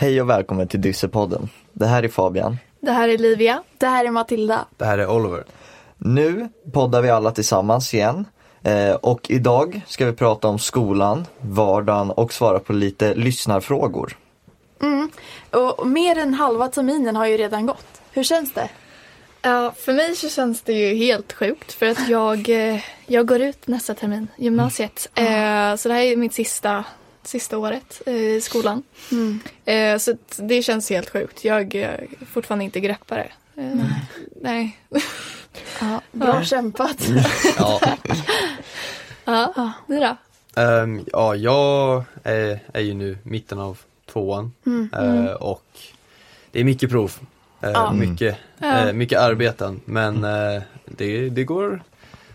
Hej och välkommen till Dyssepodden. Det här är Fabian. Det här är Livia. Det här är Matilda. Det här är Oliver. Nu poddar vi alla tillsammans igen. Eh, och idag ska vi prata om skolan, vardagen och svara på lite lyssnarfrågor. Mm. Och mer än halva terminen har ju redan gått. Hur känns det? Ja, för mig så känns det ju helt sjukt för att jag, eh, jag går ut nästa termin, gymnasiet. Mm. Eh, så det här är mitt sista, sista året i skolan. Mm. Eh, så det känns helt sjukt. Jag eh, fortfarande inte greppar det. Eh, nej. Ja, bra Ja. kämpat. Ja, ja, ni då? ehm, ja jag är, är ju nu mitten av tvåan Mm. eh, och det är mycket prov. Eh, Ja. mycket, eh, mycket arbeten men eh, det, det, går,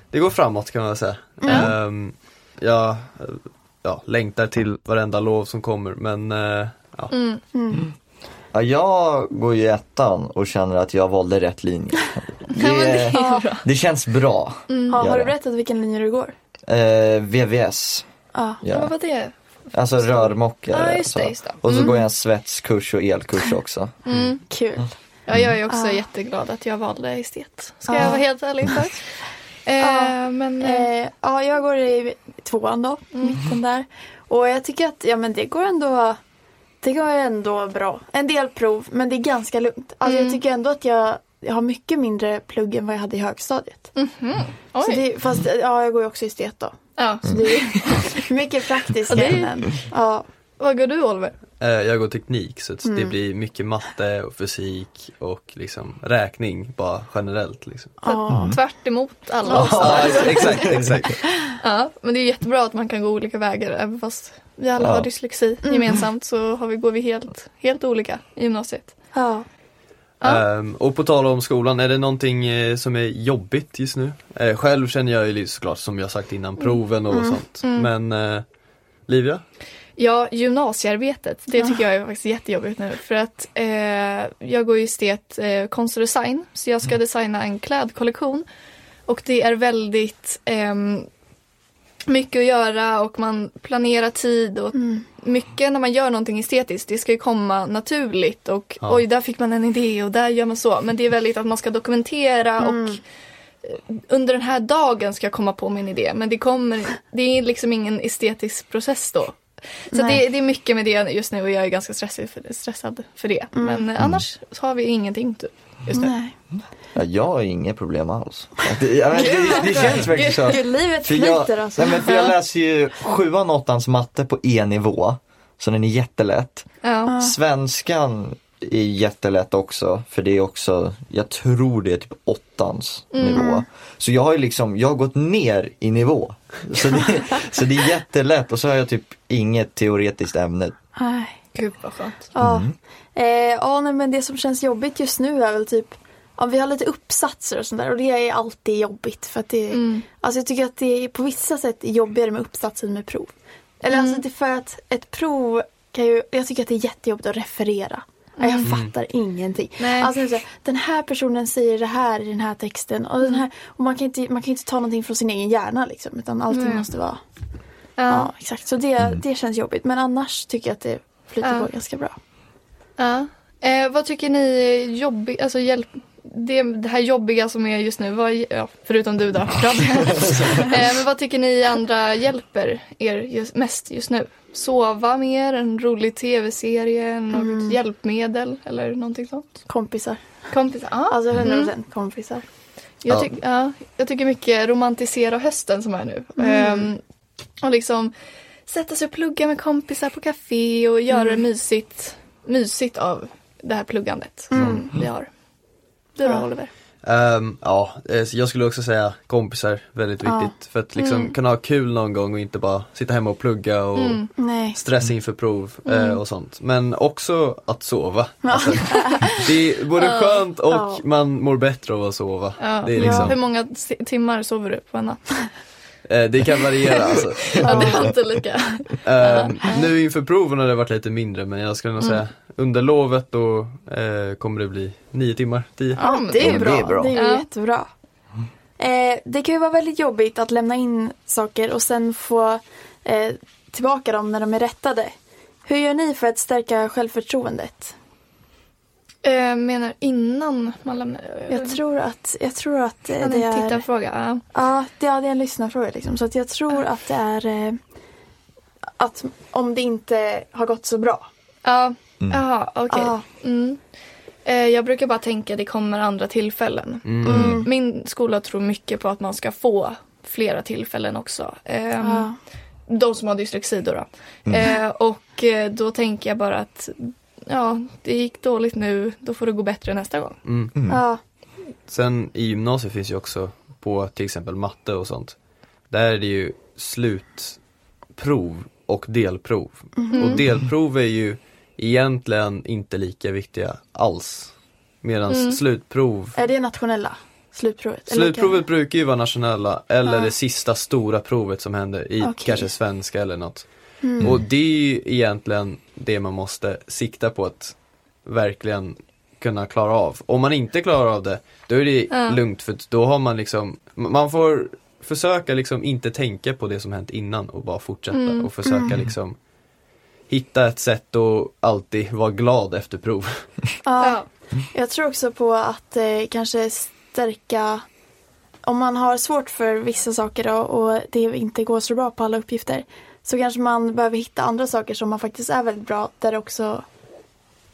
det går framåt kan man säga. Mm. Ehm, jag ja, längtar till varenda lov som kommer men eh, ja. Mm. Mm. Ja, jag går ju i ettan och känner att jag valde rätt linje. Det Det, det känns bra. Mm. Ja, har du det. berättat vilken linje du går? Eh, VVS, Ja. Ja. Vad var det? alltså rörmokare. Ja, just det. så. Just det. Och så Mm. går jag en svetskurs och elkurs också. Mm. Kul. Ja, jag är också Ja. jätteglad att jag valde estet. Ska Ja. jag vara helt ärlig för. Eh, Ja. Men eh, Eh, ja, jag går i tvåan då, Mm. mitten där. Och jag tycker att ja, men det går ändå det går ändå bra. En del prov, men det är ganska lugnt. Alltså, Mm. Jag tycker ändå att jag, jag har mycket mindre plugg än vad jag hade i högstadiet. mhm. Så det, fast ja, jag går ju också i estet då. Ja. Så det är mycket praktiska Ja, är-. Ja. Vad går du Oliver? Eh, jag går teknik så att det Mm. blir mycket matte och fysik och liksom räkning bara generellt. Liksom. Ja. Tvärt emot alla oss. Ja, exakt, exakt. Ja, men det är jättebra att man kan gå olika vägar även fast vi alla Ja. har dyslexi Mm. gemensamt så har vi, går vi helt, helt olika i gymnasiet. Ja. Ja. Ehm, och på tal om skolan, är det någonting eh, som är jobbigt just nu? Eh, själv känner jag ju lite såklart som jag sagt innan proven och Mm. sånt. Mm. Men eh, Livia? Ja, gymnasiearbetet, det tycker jag är faktiskt jättejobbigt nu för att eh, jag går ju estet eh, konst och design så jag ska designa en klädkollektion och det är väldigt ehm, mycket att göra och man planerar tid och Mm. mycket när man gör någonting estetiskt, det ska ju komma naturligt och Ja. oj, där fick man en idé och där gör man så. Men det är väldigt att man ska dokumentera Mm. och eh, under den här dagen ska jag komma på min idé. Men det kommer, det är liksom ingen estetisk process då. Så det, det är mycket med det just nu och jag är ganska stressad för, stressad för det. Mm. Men eh, annars så har vi ingenting typ, just nu. Nej. Ja, jag har inga problem alls. Det, ja, det, det känns verkligen så. Gud, livet flyter alltså. nej, men för jag läser ju sjuan och åttans matte på E-nivå. Så den är jättelätt. Ja. Svenskan är jättelätt också, för det är också, jag tror det är typ åttans Mm. nivå. Så jag har ju liksom, jag har gått ner i nivå. Så det, så det är jättelätt och så har jag typ inget teoretiskt ämne. Nej. Gud vad skönt. Ja. Mm. Eh, ja, nej, men det som känns jobbigt just nu är väl typ Ja, vi har lite uppsatser och sånt där och det är alltid jobbigt för att det Mm. Alltså jag tycker att det är på vissa sätt jobbigare med uppsats än med prov. Eller Mm. alltså det är för att ett prov kan ju, jag tycker att det är jättejobbigt att referera. Ja, Jag fattar ingenting. Nej. Alltså, så den här personen säger det här i den här texten och, den här, och man, kan inte, man kan inte ta någonting från sin egen hjärna liksom utan allting Nej. måste vara Ja, Ja. exakt. Så det, det känns jobbigt men annars tycker jag att det flyter Ja. på ganska bra. Ja. Eh, vad tycker ni är jobbigt, alltså hjälp, det, det här jobbiga som är just nu, vad, ja, förutom du då, eh, men vad tycker ni andra hjälper er just, mest just nu? Sova mer, en rolig tv-serie, något Mm. hjälpmedel eller någonting sånt? Kompisar. Kompisar? Ja. Alltså 100% Mm. kompisar. Jag, Ja. tyck, ja, jag tycker mycket romantisera hösten som är nu. Mm. Ehm, och liksom sätta sig och plugga med kompisar på café och göra Mm. det mysigt, mysigt av det här pluggandet som Mm. vi har. Du då Ja. Oliver? Ehm, ja, eh, jag skulle också säga kompisar, väldigt Ja. viktigt. För att liksom Mm. kunna ha kul någon gång och inte bara sitta hemma och plugga och Mm. Stressa inför prov eh, Mm. och sånt. Men också att sova. Ja. Alltså, det är både skönt och Ja. man mår bättre av att sova. Liksom, Hur många ti- timmar sover du på en natt? Eh, det kan variera alltså. Ja, det var inte lika. Ehm, nu inför proven har det varit lite mindre men jag skulle nog Mm. säga under lovet då eh, kommer det bli nio timmar, tio. Ja, men det är det bra. är bra. Det är Ja. jättebra. Eh, det kan ju vara väldigt jobbigt att lämna in saker och sen få eh, tillbaka dem när de är rättade. Hur gör ni för att stärka självförtroendet? Eh, menar innan man lämnar? Jag tror att, jag tror att eh, det är en tittarfråga. Ja. Det, ja, det är en lyssnarfråga liksom. Så att jag tror att det är eh, att om det inte har gått så bra. Ja, Mm. jaha, okej. Ja. Mm. Eh, jag brukar bara tänka att det kommer andra tillfällen. Mm. Mm. Min skola tror mycket på att man ska få flera tillfällen också. Ja. De som har dyslexi då. då. Eh, och då tänker jag bara att ja, det gick dåligt nu, då får det gå bättre nästa gång. Mm. Ja. Sen i gymnasiet finns ju också på till exempel matte och sånt. Där är det ju slutprov och delprov. Mhm. Och delprov är ju egentligen inte lika viktiga alls. Medan Mm. slutprov Är det nationella slutprovet? Slutprovet kan- brukar ju vara nationella eller Ja. det sista stora provet som händer i Okej. kanske svenska eller något. Mm. Och det är ju egentligen det man måste sikta på att verkligen kunna klara av. Om man inte klarar av det, då är det Ja. lugnt för då har man liksom, man får försöka liksom inte tänka på det som hänt innan och bara fortsätta Mm. och försöka Mm. liksom hitta ett sätt att alltid vara glad efter prov. Ja. Ja. Jag tror också på att eh, kanske stärka om man har svårt för vissa saker då, och det inte går så bra på alla uppgifter så kanske man behöver hitta andra saker som man faktiskt är väldigt bra där det också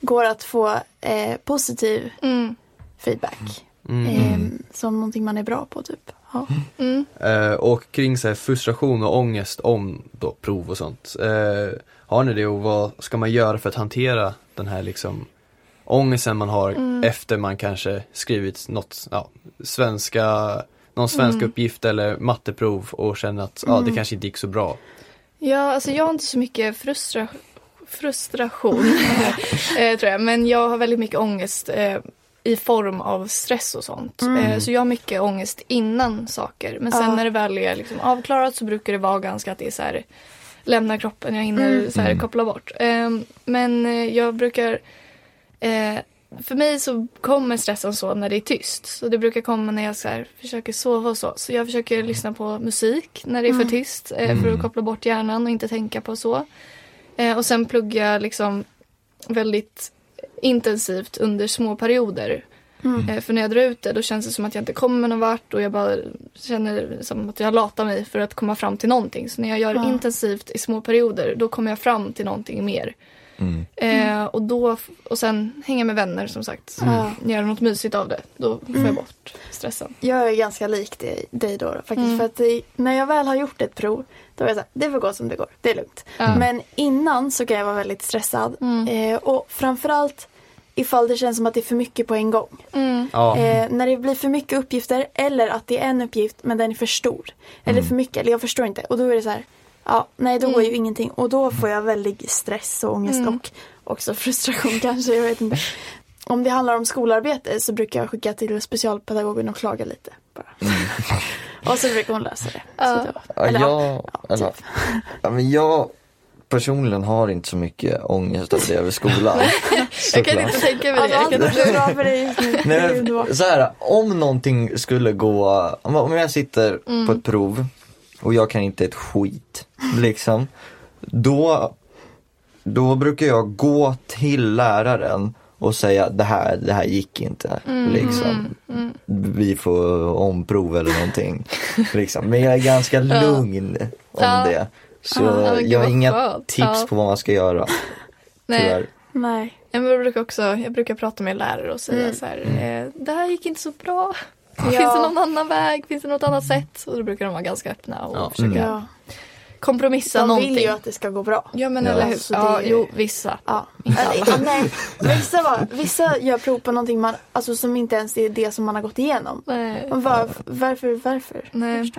går att få eh, positiv Mm. feedback. Mm. Eh, som någonting man är bra på typ. Ja. Mm. Eh, och kring så här, frustration och ångest om då, prov och sånt. Eh, har ni det och vad ska man göra för att hantera den här liksom ångesten man har Mm. efter man kanske skrivit något, ja, svenska, någon svensk Mm. uppgift eller matteprov och känner att ja, det Mm. kanske inte gick så bra. Ja, alltså jag har inte så mycket frustra frustration, eh, tror jag. Men jag har väldigt mycket ångest eh, i form av stress och sånt. Mm. Eh, så jag har mycket ångest innan saker. Men sen Ja. när det väl är liksom avklarat så brukar det vara ganska att det är så här lämna kroppen, jag hinner Mm. så här, Mm. koppla bort. Eh, men jag brukar för mig så kommer stressen så när det är tyst. Så det brukar komma när jag så här, försöker sova och så. Så jag försöker lyssna på musik när det är för Mm. tyst. Eh, för att Mm. koppla bort hjärnan och inte tänka på så. Eh, och sen pluggar jag liksom väldigt intensivt under små perioder. Mm. Eh, för när jag drar ut det då känns det som att jag inte kommer någon vart och jag bara känner som att jag latar mig för att komma fram till någonting. Så när jag gör Ja. intensivt i små perioder då kommer jag fram till någonting mer. Mm. Eh, och, då, och sen hänga med vänner som sagt. Ja. Göra något mysigt av det. Då får Mm. jag bort stressen. Jag är ganska lik dig, dig då, då faktiskt. Mm. För att det, när jag väl har gjort ett prov då är jag så här, det får gå som det går, det är lugnt. Ja. Men innan så kan jag vara väldigt stressad. Mm. Eh, och framförallt ifall det känns som att det är för mycket på en gång. Mm. Ja, Eh, när det blir för mycket uppgifter eller att det är en uppgift men den är för stor. Eller Mm. för mycket, eller jag förstår inte. Och då är det så här, ja, nej då går Mm. ju ingenting. Och då får jag väldigt stress och ångest Mm. och också frustration kanske, jag vet inte. Om det handlar om skolarbete så brukar jag skicka till specialpedagogen och klaga lite. Bara. och så brukar hon lösa det. Ja. Så då, eller, ja, jag, ja, eller, typ. ja, men jag personligen har inte så mycket ångest av det över skolan. Jag kan Såklart. inte tänka mig det. har Jag kan bra för dig Nej, men, så här, om någonting skulle gå, om om jag sitter Mm. på ett prov och jag kan inte ett skit, liksom. Då, då brukar jag gå till läraren och säga det här, det här gick inte. Mm, Liksom. mm, Vi får omprov eller någonting. liksom. Men jag är ganska lugn om Ja. det. Så Ja, jag har inga skönt. tips Ja. på vad man ska göra. Nej. Tyvärr. Nej. Ja, Jag brukar också jag brukar prata med lärare och säga Mm. så här, eh, det här gick inte så bra. Finns det någon annan väg? Finns det något annat sätt? Och då brukar de vara ganska öppna och Ja. försöka Ja. kompromissa De någonting. vill ju att det ska gå bra. Ja men Ja. eller hur. Ja, är- jo vissa. Ja. Inte alla. ja, nej. Vissa, var, vissa gör prov på någonting man, alltså, som inte ens är det som man har gått igenom. Nej. Var, varför, varför? Nej.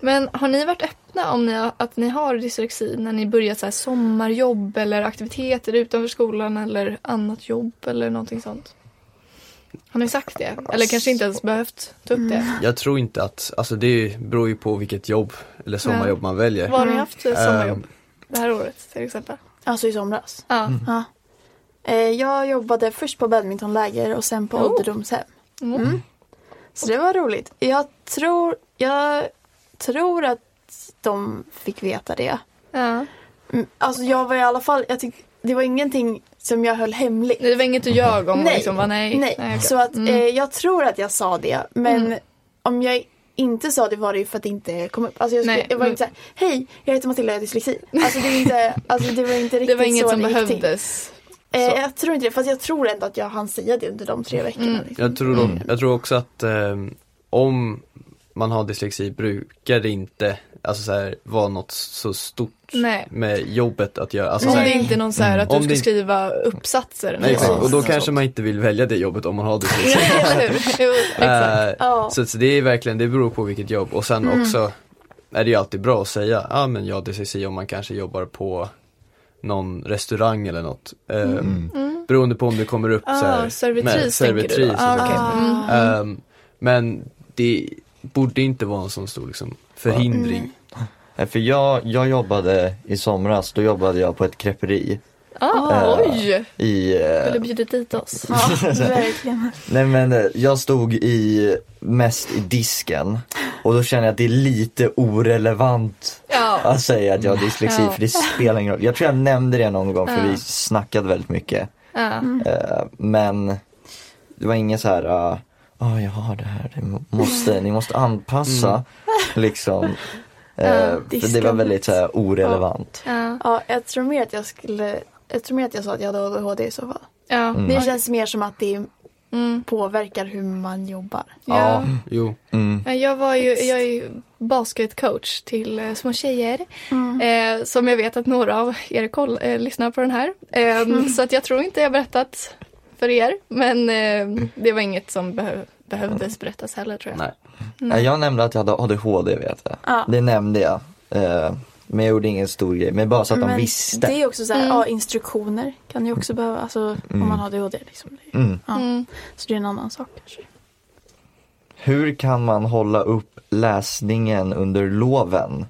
Men har ni varit öppna om ni, har- att ni har dyslexi när ni börjat så här sommarjobb eller aktiviteter utanför skolan eller annat jobb eller någonting sånt? Har ni sagt det? Eller kanske inte ens behövt ta upp det? jag tror inte att, alltså det beror ju på vilket jobb eller sommarjobb man väljer. Var har ni Mm. haft för sommarjobb det här året till exempel? Alltså i somras. Ja. Ja. Eh, jag jobbade först på badmintonläger och sen på Oh. ålderdomshem. Mm. Mm. Så det var roligt. Jag tror, jag tror att de fick veta det. Ja. Mm, Alltså jag var i alla fall, jag tyck, det var ingenting som jag höll hemligt. Det var inget du ljög om? Nej. Liksom, va? nej. Nej, okej. så att Mm. eh, jag tror att jag sa det men Mm. om jag inte sa det var det ju för att det inte kom upp. Alltså jag, skulle, Nej, jag var inte såhär, hej jag heter Matilda jag har dyslexi. Alltså det, är inte, alltså det var inte riktigt det var inget så som behövdes. Eh, så. jag tror inte det, fast jag tror ändå att jag hann säga det under de tre veckorna. Mm. Liksom. Jag tror, dock, jag tror också att ehm, om man har dyslexi brukar det inte alltså så här, vara något så stort Nej. med jobbet att göra. Alltså, Om så det inte är någon så här att du ska det- skriva uppsatser. nej, exakt. Och då Så. kanske man inte vill välja det jobbet om man har? Jo, exakt. Eh, Ja. Så, så det är verkligen, det beror på vilket jobb och sen också är det ju alltid bra att säga, ja ah, men jag har dyslexi om man kanske jobbar på någon restaurang eller något. Eh, Mm. Beroende på om det kommer upp så Ah, här, servitris med servitris Ah. Ah. Mm. Ehm, men det borde inte vara en sån stor liksom, förhindring. Eh, För jag, jag jobbade i somras, då jobbade jag på ett kreperi Ah, Eh, oj! i, eh, Vill du bjuda dit oss? Ja, verkligen. nej men eh, jag stod i, mest i disken och då känner jag att det är lite orelevant Ja. att säga att jag har dyslexi Ja. för det spelar ingen roll. Jag tror jag nämnde det någon gång för Ja. vi snackade väldigt mycket. ja. Eh, men det var ingen så här, ja jag har det här, det måste, ni måste anpassa liksom. Eh, Ja, för det var väldigt så här orelevant. Ja. Ja, jag tror mer att jag skulle, jag tror mer att jag sa att jag hade ADHD i så fall. Ja. Mm. Det känns mer som att det Mm. påverkar hur man jobbar. Ja. Jo, Mm. Ja, Jag, var ju, jag är ju basketcoach till eh, små tjejer. Mm. Eh, som jag vet att några av er koll, eh, lyssnar på den här. Eh, Så att jag tror inte jag berättat för er. Men eh, det var inget som behö- behövdes berättas heller tror jag. nej. Ja, jag nämnde att jag hade ADHD vet jag. Ja. Det nämnde jag. Eh, men jag gjorde ingen stor grej, men bara så att de Men visste. Det är också så här, Mm. ja, instruktioner kan ju också behöva, alltså om man har ADHD liksom. Mm. Ja. Mm. Så det är en annan sak kanske. Hur kan man hålla upp läsningen under loven?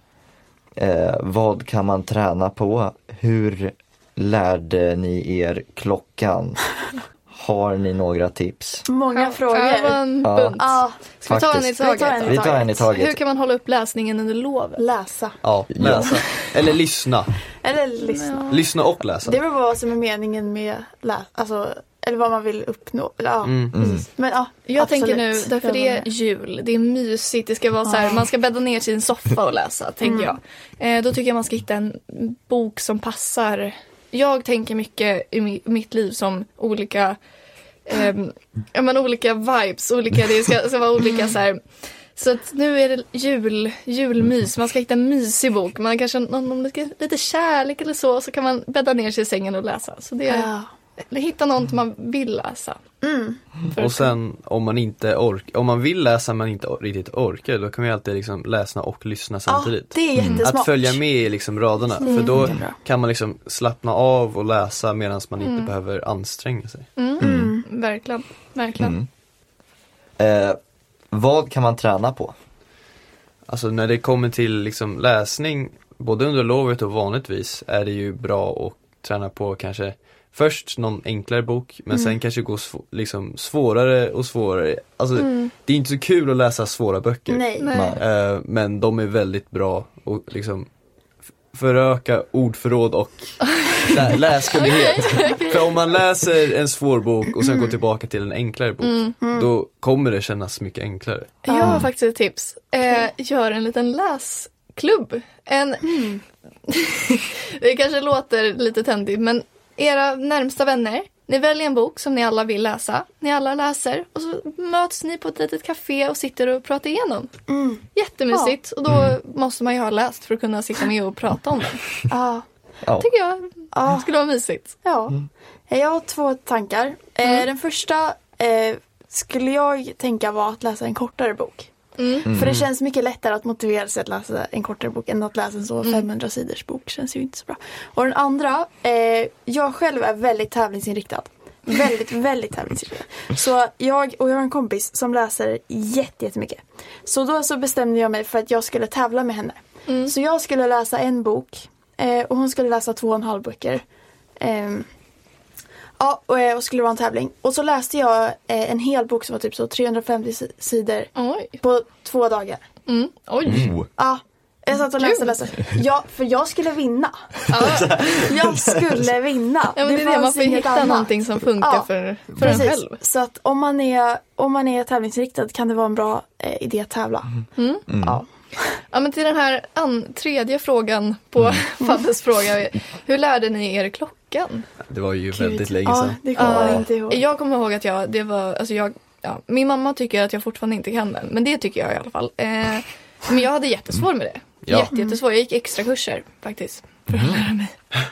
Eh, vad kan man träna på? Hur lärde ni er klockan? Har ni några tips? Många Ja, frågor. Ja, Ja. Ska vi ta en i faktiskt. Vi tar taget? en i Vi tar en i taget. Hur kan man hålla upp läsningen under lovet? läsa. Ja, läsa. Eller lyssna. Eller lyssna. Lyssna och läsa. Det beror på vad som är meningen med läsa, alltså, eller vad man vill uppnå. Eller, ja, Mm. precis. Men ja, Jag absolut. tänker nu, därför det är jul, det är mysigt, det ska vara så här, man ska bädda ner en soffa och läsa, tänker jag. Eh, då tycker jag man ska hitta en bok som passar. Jag tänker mycket i mi- mitt liv som olika, eh, ja men olika vibes, olika, det ska, ska vara olika så här. Så att nu är det jul, julmys, man ska hitta en mysig bok. Man kanske, någon om lite kärlek eller så, så kan man bädda ner sig i sängen och läsa. Så det är, Ja eller hitta något man vill läsa. Mm. Och sen om man inte orkar, om man vill läsa men inte riktigt orkar, då kan man ju alltid liksom läsa och lyssna ja, samtidigt. det är jättesmart. Att följa med i liksom raderna, är för då kan man liksom slappna av och läsa medan man inte behöver anstränga sig. Mm. Mm. Verkligen, verkligen. Mm. Eh, vad kan man träna på? Alltså när det kommer till liksom läsning, både under lovet och vanligtvis, är det ju bra att träna på kanske först någon enklare bok, men sen kanske gå sv- liksom svårare och svårare. Alltså det är inte så kul att läsa svåra böcker. Nej. Nej. Eh, men de är väldigt bra och liksom föröka ordförråd och lä- läskunnighet. För om man läser en svår bok och sen går tillbaka till en enklare bok, då kommer det kännas mycket enklare. Jag har faktiskt ett tips. Eh, gör en liten läsklubb. En... det kanske låter lite töntigt men era närmsta vänner, ni väljer en bok som ni alla vill läsa. Ni alla läser och så möts ni på ett litet café och sitter och pratar igenom. Mm. Jättemysigt och då måste man ju ha läst för att kunna sitta med och prata om det. Ja. Ja. tycker jag Ja. skulle vara mysigt. Ja. Jag har två tankar. Eh, den första eh, skulle jag tänka var att läsa en kortare bok. Mm. För det känns mycket lättare att motivera sig att läsa en kortare bok än att läsa en så 500 sidors bok. känns ju inte så bra. Och den andra, eh, jag själv är väldigt tävlingsinriktad. Väldigt, väldigt tävlingsinriktad. Så jag och jag har en kompis som läser jätte- jättemycket. Så då så bestämde jag mig för att jag skulle tävla med henne. Mm. Så jag skulle läsa en bok eh, och hon skulle läsa två och en halv böcker. Ehm, ja, och, eh, och skulle vara en tävling. Och så läste jag eh, en hel bok som var typ så 350 si- sidor Oj. på två dagar. Mm. Oj. Oh. Ja, Jag satt och läste och läste. Ja, för jag skulle vinna. Ja, Jag skulle vinna. ja men det är det, man får hitta annat. någonting som funkar Ja, för, för en själv. Så att om man är, om man är tävlingsriktad kan det vara en bra eh, idé att tävla. Mm. Ja. Ja men till den här an- tredje frågan på Fabbes fråga. Hur lärde ni er klockan? Det var ju Gud. väldigt länge Ja, sedan. det kommer Ja, inte ihåg. Jag kommer ihåg att jag, det var, alltså jag, ja, min mamma tycker att jag fortfarande inte kan den, men det tycker jag i alla fall. Eh, men jag hade jättesvår med det. Ja. Jätte, jättesvår. Jag gick extra kurser faktiskt för att lära mig.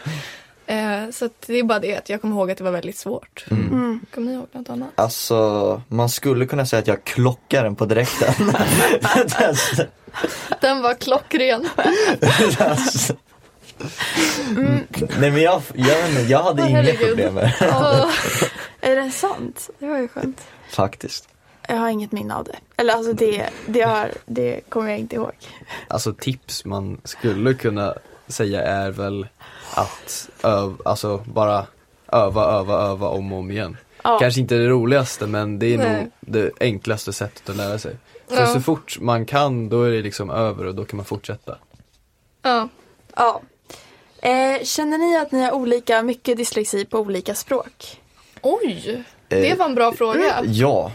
Eh, så att det är bara det att jag kommer ihåg att det var väldigt svårt. Mm. Kommer ni ihåg något annat? Alltså, man skulle kunna säga att jag klockar den på direkten. Den var klockren. Alltså. Nej men jag, jag, jag hade Åh, inga herregud. problem med det, Åh, Är det sant? Det var ju skönt. faktiskt. Jag har inget minne av det. Eller alltså det, det, har, det kommer jag inte ihåg. Alltså tips man skulle kunna säga är väl att öv, alltså bara öva, öva, öva om och om igen. Ja. Kanske inte det roligaste men det är Nej. nog det enklaste sättet att lära sig. För Ja. så fort man kan då är det liksom över och då kan man fortsätta. ja. ja. Eh, känner ni att ni har olika mycket dyslexi på olika språk? Oj, det var en bra fråga. Ja.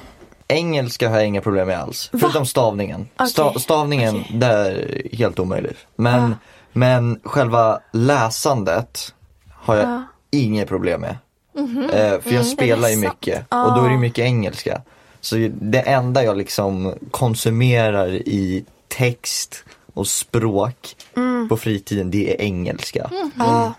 Engelska har jag inga problem med alls. Förutom stavningen. Sta, Okej. stavningen, Okej. det är helt omöjligt. Men, Ja. Men själva läsandet har jag Ja. inget problem med. Eh, för jag spelar ju mycket och då är det Ah. mycket engelska. Så det enda jag liksom konsumerar i text och språk Mm. på fritiden det är engelska. Ja.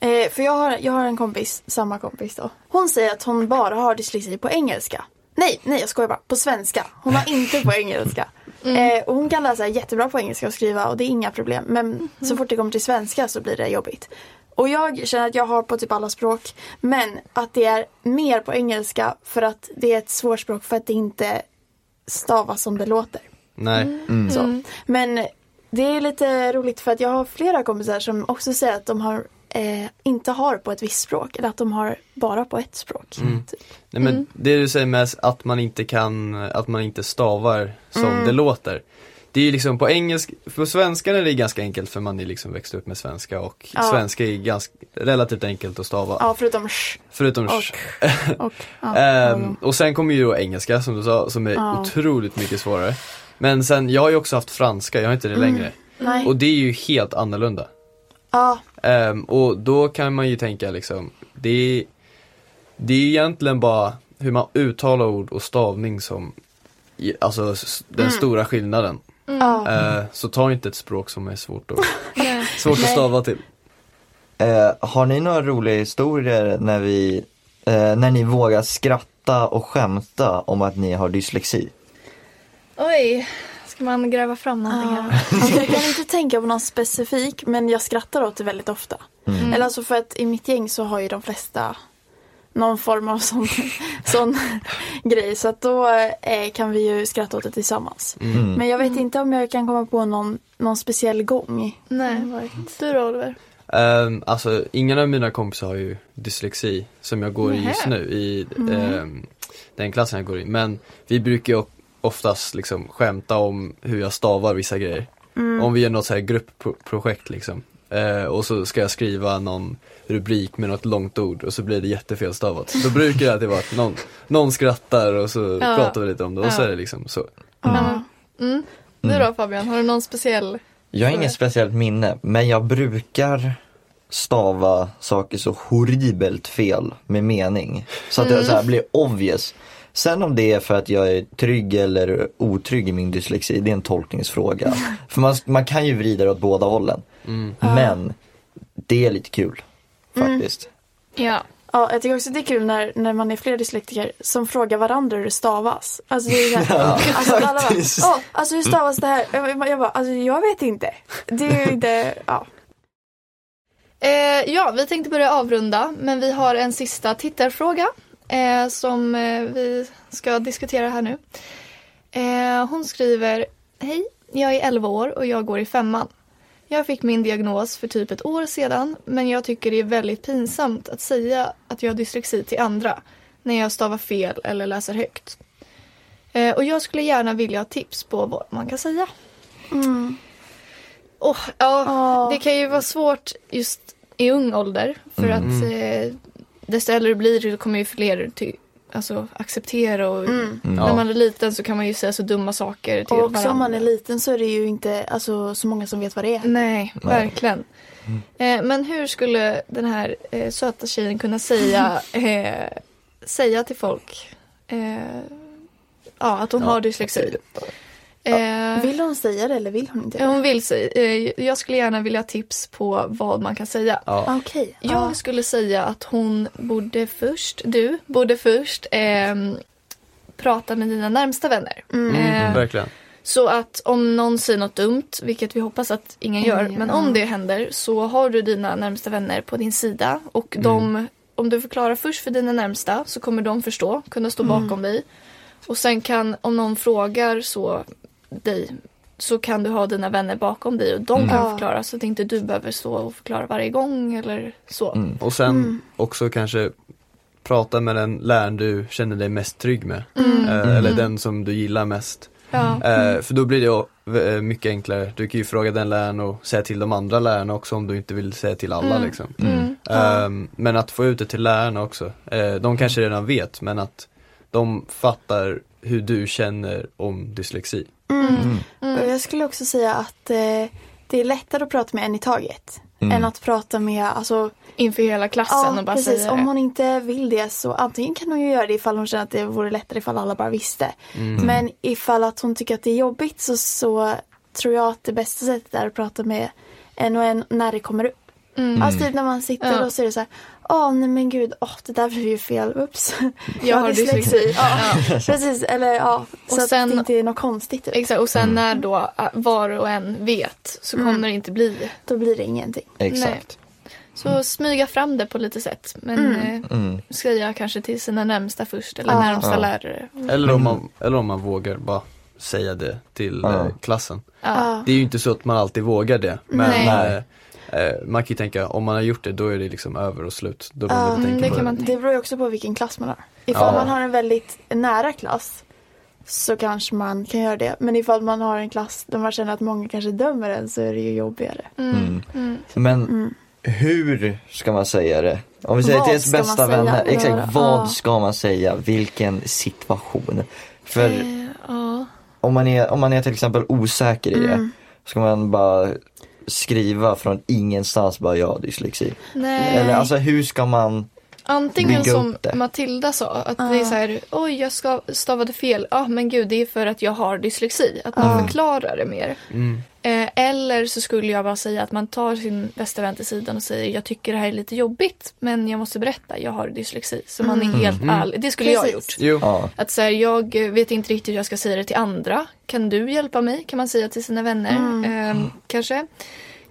Eh, för jag har, jag har en kompis, samma kompis då. Hon säger att hon bara har dyslexi på engelska. Nej, nej jag skojar bara. På svenska. Hon har inte på engelska. Eh, och hon kan läsa jättebra på engelska och skriva och det är inga problem. Men så fort det kommer till svenska så blir det jobbigt. Och jag känner att jag har på typ alla språk. Men att det är mer på engelska för att det är ett svårt språk för att det inte stavas som det låter. Nej, Så. Men det är lite roligt för att jag har flera kompisar som också säger att de har, eh, inte har på ett visst språk eller att de har bara på ett språk. Typ. Nej men det du säger med att man inte kan, att man inte stavar som Mm. det låter. Det är ju liksom på engelska, på svenska är det ganska enkelt för man är liksom växt upp med svenska och Ja. svenska är ganska relativt enkelt att stava. Ja, förutom sh Förutom och, sh. och ja, Ehm, och sen kommer ju då engelska som du sa, som är Ja. otroligt mycket svårare. Men sen, jag har ju också haft franska, jag har inte det längre. Nej. Och det är ju helt annorlunda. Ja, Ehm, och då kan man ju tänka liksom, det är, det är egentligen bara hur man uttalar ord och stavning som, alltså den stora skillnaden. ja. Eh, så ta inte ett språk som är svårt, att, svårt att stava till. Eh, har ni några roliga historier när, vi, eh, när ni vågar skratta och skämta om att ni har dyslexi? Oj, ska man gräva fram någonting här? Alltså, jag kan inte tänka på någon specifik men jag skrattar åt det väldigt ofta. Eller alltså för att i mitt gäng så har ju de flesta någon form av sån, sån grej så att då eh, kan vi ju skratta åt det tillsammans. Mm. Men jag vet inte om jag kan komma på någon, någon speciell gång. Nej, du då Oliver? Um, alltså ingen av mina kompisar har ju dyslexi som jag går i just nu i ehm, den klassen jag går i. Men vi brukar ju oftast liksom skämta om hur jag stavar vissa grejer. Om vi gör något så här gruppprojekt liksom. Eh, och så ska jag skriva någon rubrik med något långt ord och så blir det jättefelstavat. Då brukar det alltid vara att någon, någon skrattar och så Ja. pratar vi lite om det och så Ja. är det liksom så. Ja. Mm. Du då Fabian, har du någon speciell? Jag har inget speciellt minne, men jag brukar stava saker så horribelt fel med mening. Så att det så här blir obvious. Sen om det är för att jag är trygg eller otrygg i min dyslexi, det är en tolkningsfråga. För man, man kan ju vrida det åt båda hållen. Mm. Men det är lite kul faktiskt. Ja. Ja, jag tycker också det är kul när, när man är fler dyslektiker som frågar varandra hur det stavas. Alltså, det är här, alltså, alla bara. Åh, alltså hur stavas det här? Jag, bara, alltså jag vet inte. Det är inte, ja. Eh, ja, vi tänkte börja avrunda, men vi har en sista tittarfråga eh, som eh, vi ska diskutera här nu. Eh, hon skriver Hej, jag är 11 år och jag går i femman. Jag fick min diagnos för typ ett år sedan, men jag tycker det är väldigt pinsamt att säga att jag har dyslexi till andra när jag stavar fel eller läser högt. Eh, och jag skulle gärna vilja ha tips på vad man kan säga. Mm. Åh, ja, Ja. det kan ju vara svårt just i ung ålder. För Mm. att eh, desto äldre du blir så kommer ju fler ty- alltså, acceptera och Mm. Mm. när Ja. man är liten så kan man ju säga så dumma saker till Och också om man varandra. är liten så är det ju inte alltså, så många som vet vad det är. Nej, verkligen. Eh, men hur skulle den här eh, söta tjejen kunna säga, eh, säga till folk eh, ja, att hon Ja, har dyslexi? Eh, Vill hon säga det eller vill hon inte? hon vill säga, eh, jag skulle gärna vilja ha tips på vad man kan säga. Ja. Okej. Jag skulle säga att hon borde först, du borde först ehm, prata med dina närmsta vänner. Mm. Eh, Verkligen. så att om någon säger något dumt, vilket vi hoppas att ingen gör, gör, men ja. om det händer så har du dina närmsta vänner på din sida och de, om du förklarar först för dina närmsta så kommer de förstå, kunna stå bakom dig. Och sen kan, om någon frågar så dig, så kan du ha dina vänner bakom dig och de kan Ja. förklara så att inte du behöver stå och förklara varje gång eller så. Mm. Och sen Mm. också kanske prata med den läraren du känner dig mest trygg med. Mm. Eh, Eller den som du gillar mest. Ja. Eh, för då blir det eh, mycket enklare. Du kan ju fråga den läraren och säga till de andra lärarna också om du inte vill säga till alla Mm. liksom. Mm. Ja. Ehm, men att få ut det till lärarna också. Eh, de kanske redan vet men att de fattar hur du känner om dyslexi. Mm. Mm. Och Mm. jag skulle också säga att eh, det är lättare att prata med en i taget. Mm. Än att prata med, alltså, Inför hela klassen ja och bara precis. säga Om det. hon inte vill det så antingen kan hon ju göra det ifall hon känner att det vore lättare ifall alla bara visste. Mm. Men ifall att hon tycker att det är jobbigt så, så tror jag att det bästa sättet är att prata med en och en när det kommer upp. Mm. Alltså typ när man sitter Ja. och så är det så här, åh nej men gud, åh det där blev ju fel, ups. Jag har dyslexi. Ja, Ja. precis, eller ja, så Och att sen- det inte är något konstigt. Typ. Exakt, och sen när då äh, var och en vet så Mm. kommer det inte bli. Då blir det ingenting. Exakt. Så smyga fram det på lite sätt. Men Mm. eh, Mm. säga kanske till sina närmsta först eller Ja. närmsta Ja. lärare. Eller, om man, eller om man vågar bara säga det till Ja. eh, klassen. Ja. Det är ju inte så att man alltid vågar det. Men Nej. Eh, man kan ju tänka, om man har gjort det då är det liksom över och slut. Då man tänka det på kan man- Det beror ju också på vilken klass man har. Ifall Ja. man har en väldigt nära klass så kanske man kan göra det. Men ifall man har en klass där man känner att många kanske dömer en så är det ju jobbigare. Mm. Mm. Mm. Men Mm. hur ska man säga det? Om vi säger Vad till ens bästa vänner, exakt vad? ska man säga? Vilken situation? För Eh, ja. om man, är, om man är till exempel osäker i det, Mm. ska man bara skriva från ingenstans bara jag har dyslexi? Nej. Eller alltså hur ska man, Antingen som. Matilda sa, att Ja. det är så här, oj jag ska, stavade fel, ja men gud det är för att jag har dyslexi. Att man Ja. förklarar det mer. Mm. Eh, eller så skulle jag bara säga att man tar sin bästa vän till sidan och säger jag tycker det här är lite jobbigt men jag måste berätta, jag har dyslexi. Så man är Mm. helt Mm. ärlig. Det skulle jag ha Precis. gjort. Att så här, jag vet inte riktigt hur jag ska säga det till andra. Kan du hjälpa mig? Kan man säga till sina vänner. Mm. Ehm, kanske.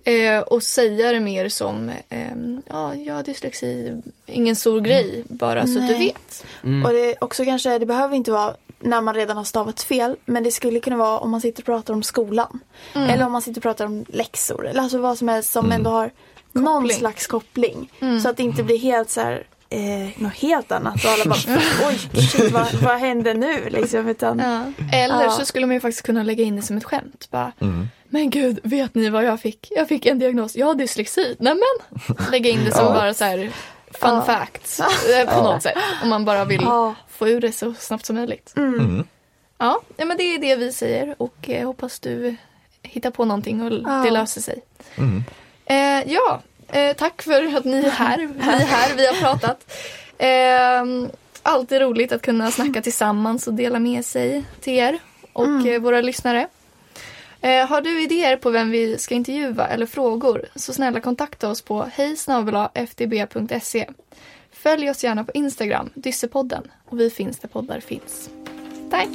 Eh, och säga det mer som, ehm, ja, jag har dyslexi, ingen stor grej, bara så att du vet. Mm. Och det är också kanske, det behöver inte vara när man redan har stavat fel. Men det skulle kunna vara om man sitter och pratar om skolan. Mm. Eller om man sitter och pratar om läxor. Eller alltså vad som helst som Mm. ändå har någon Koppling. slags koppling. Mm. Så att det inte blir helt så här, eh, något helt annat. Och alla bara, oj, shit, vad, vad händer nu? Liksom, utan, Ja. Eller Ja. så skulle man ju faktiskt kunna lägga in det som ett skämt. Bara, Mm. Men gud, vet ni vad jag fick? Jag fick en diagnos, jag har dyslexi. Nämen! Lägga in det som Ja. bara så här fun Ja. facts eh, på något sätt. Om man bara vill Ja. få ur det så snabbt som möjligt. Mm. Mm. Ja, ja, men det är det vi säger och eh, hoppas du hittar på någonting och Ja. det löser sig. Mm. Eh, ja, eh, tack för att ni är här. Vi är här, vi har pratat. Eh, alltid roligt att kunna snacka tillsammans och dela med sig till er och Mm. eh, våra lyssnare. Eh, har du idéer på vem vi ska intervjua eller frågor så snälla kontakta oss på hejsnabelaftb.se. Följ oss gärna på Instagram, Dyssepodden och vi finns där poddar finns. Tack!